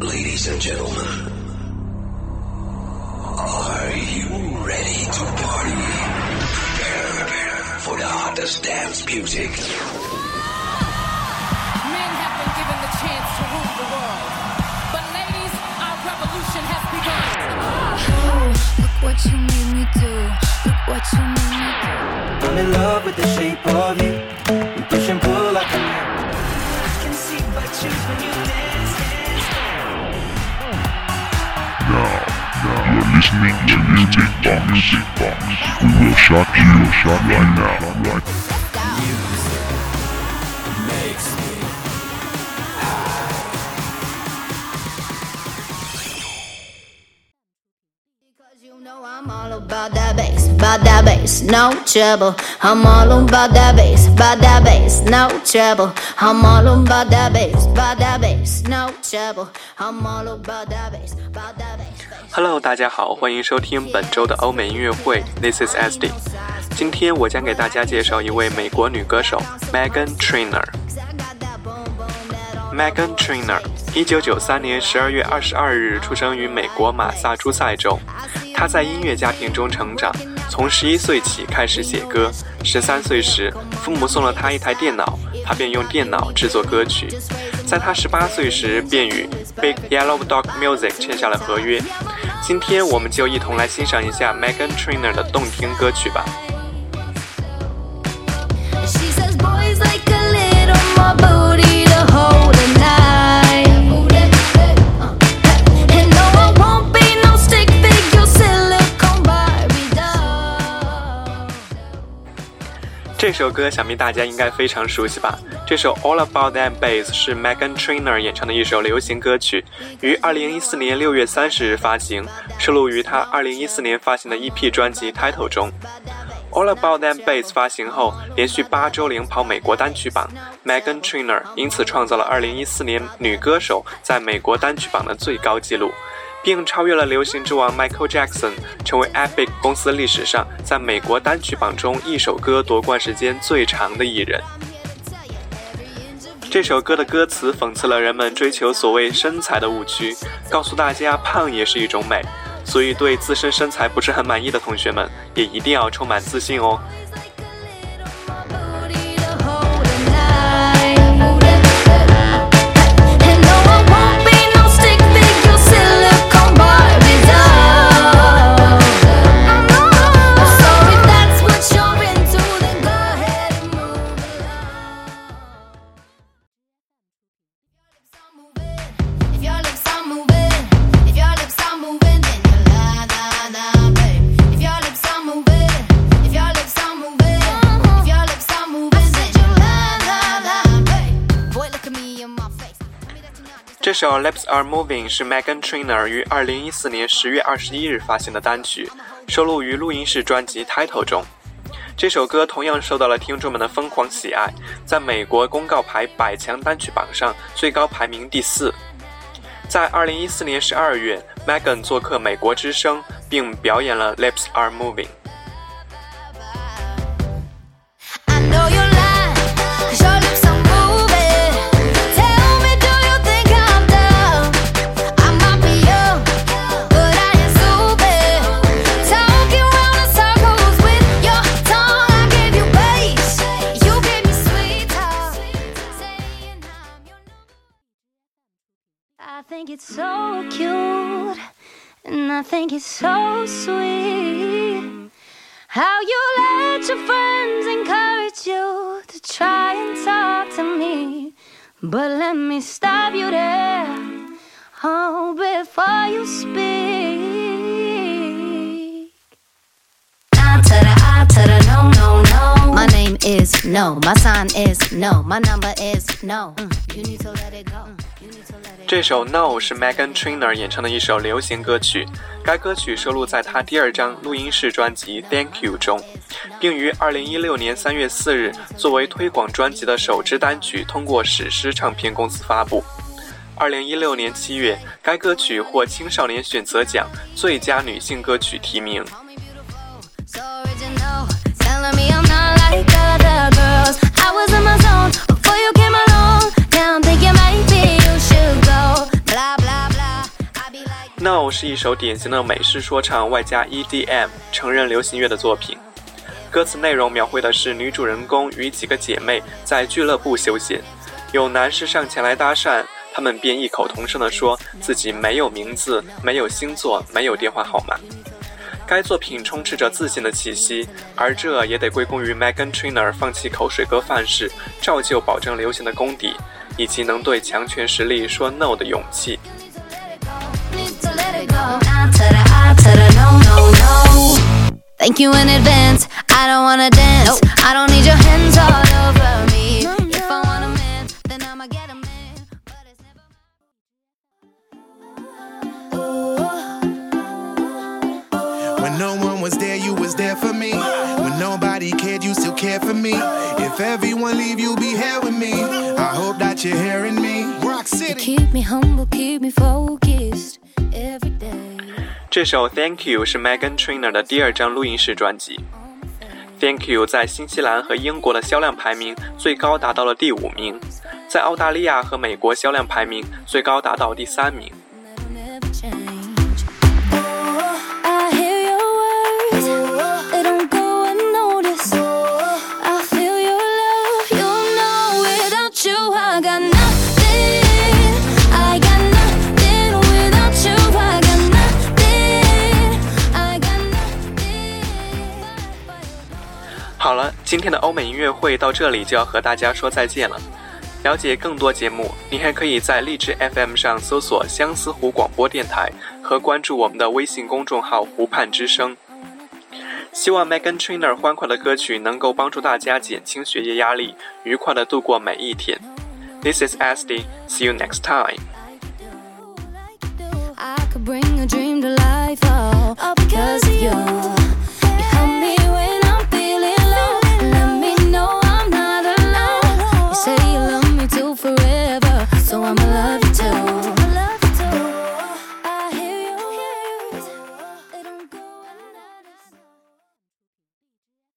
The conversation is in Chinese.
Ladies and gentlemen, are you ready to party? Prepare for the hottest dance music. Men have been given the chance to rule the world. But ladies, our revolution has begun. Look what you made me do. Look what you made me do. I'm in love with the shape of you. We push and pull like a magnet. I can see but you when you dance, dance, listening to Music Box. We will shock you, right now. No trouble. I'm all about that bass, about that bass, no trouble. I'm all about that bass, about that bass, no trouble. I'm all about that bass, about that bass. Hello，大家好，欢迎收听本周的欧美音乐会，This is SD。今天我将给大家介绍一位美国女歌手 Megan Trainer。Megan Trainer，一九九三年十二月二十二日出生于美国马萨诸塞州。他在音乐家庭中成长，从十一岁起开始写歌。十三岁时，父母送了他一台电脑，他便用电脑制作歌曲。在他十八岁时，便与 Big Yellow Dog Music 签下了合约。今天我们就一同来欣赏一下 Megan Trainor 的动听歌曲吧。这首歌想必大家应该非常熟悉吧？这首《All About That Bass》是 Megan Trainor 演唱的一首流行歌曲，于2014年6月30日发行，收录于她2014年发行的 EP 专辑《Title》中。《All About That Bass》发行后，连续八周领跑美国单曲榜，Megan Trainor 因此创造了2014年女歌手在美国单曲榜的最高纪录。并超越了流行之王 Michael Jackson，成为 Epic 公司历史上在美国单曲榜中一首歌夺冠时间最长的艺人。这首歌的歌词讽刺了人们追求所谓身材的误区，告诉大家胖也是一种美。所以，对自身身材不是很满意的同学们，也一定要充满自信哦。这首《Lips Are Moving》是 Megan Trainor 于2014年10月21日发行的单曲，收录于录音室专辑《Title》中。这首歌同样受到了听众们的疯狂喜爱，在美国公告牌百强单曲榜上最高排名第四。在2014年12月，Megan 做客美国之声，并表演了《Lips Are Moving》。Think it's so cute, and I think it's so sweet. How you let your friends encourage you to try and talk to me. But let me stop you there. Oh, before you speak. I to the to the no, no, no. My name is no. My sign is no. My number is no. Mm, You need to let it go. You need to let it 这首《No》是 Megan Trainor 演唱的一首流行歌曲，该歌曲收录在她第二张录音室专辑《Thank You》中，并于2016年3月4日作为推广专辑的首支单曲通过史诗唱片公司发布。2016年7月，该歌曲获青少年选择奖最佳女性歌曲提名。Now 是一首典型的美式说唱外加 EDM 成人流行乐的作品。歌词内容描绘的是女主人公与几个姐妹在俱乐部休闲，有男士上前来搭讪，她们便异口同声地说自己没有名字、没有星座、没有电话号码。该作品充斥着自信的气息，而这也得归功于 Megan Trainor 放弃口水歌范式，照旧保证流行的功底，以及能对强权实力说 no 的勇气。Need to let it go. I to the I to the no no no. Thank you in advance. I don't wanna dance. I don't need your hands all no one was there, you was there for me. When nobody cared, you still cared for me. If everyone leave, you'll be here with me. I hope that you're hearing me. Rock City. Keep me humble, keep me focused every day. 这首《Thank You》是 Megan Trainor 的第二张录音室专辑。《Thank You》在新西兰和英国的销量排名最高达到了第五名，在澳大利亚和美国销量排名最高达到第三名。好了，今天的欧美音乐会到这里就要和大家说再见了。了解更多节目，你还可以在荔枝 FM 上搜索相思湖广播电台和关注我们的微信公众号“湖畔之声”。希望 Megan Trainor 欢快的歌曲能够帮助大家减轻学业压力，愉快的度过每一天。This is SD. See you next time. I could bring a dream to life, oh, all because of you.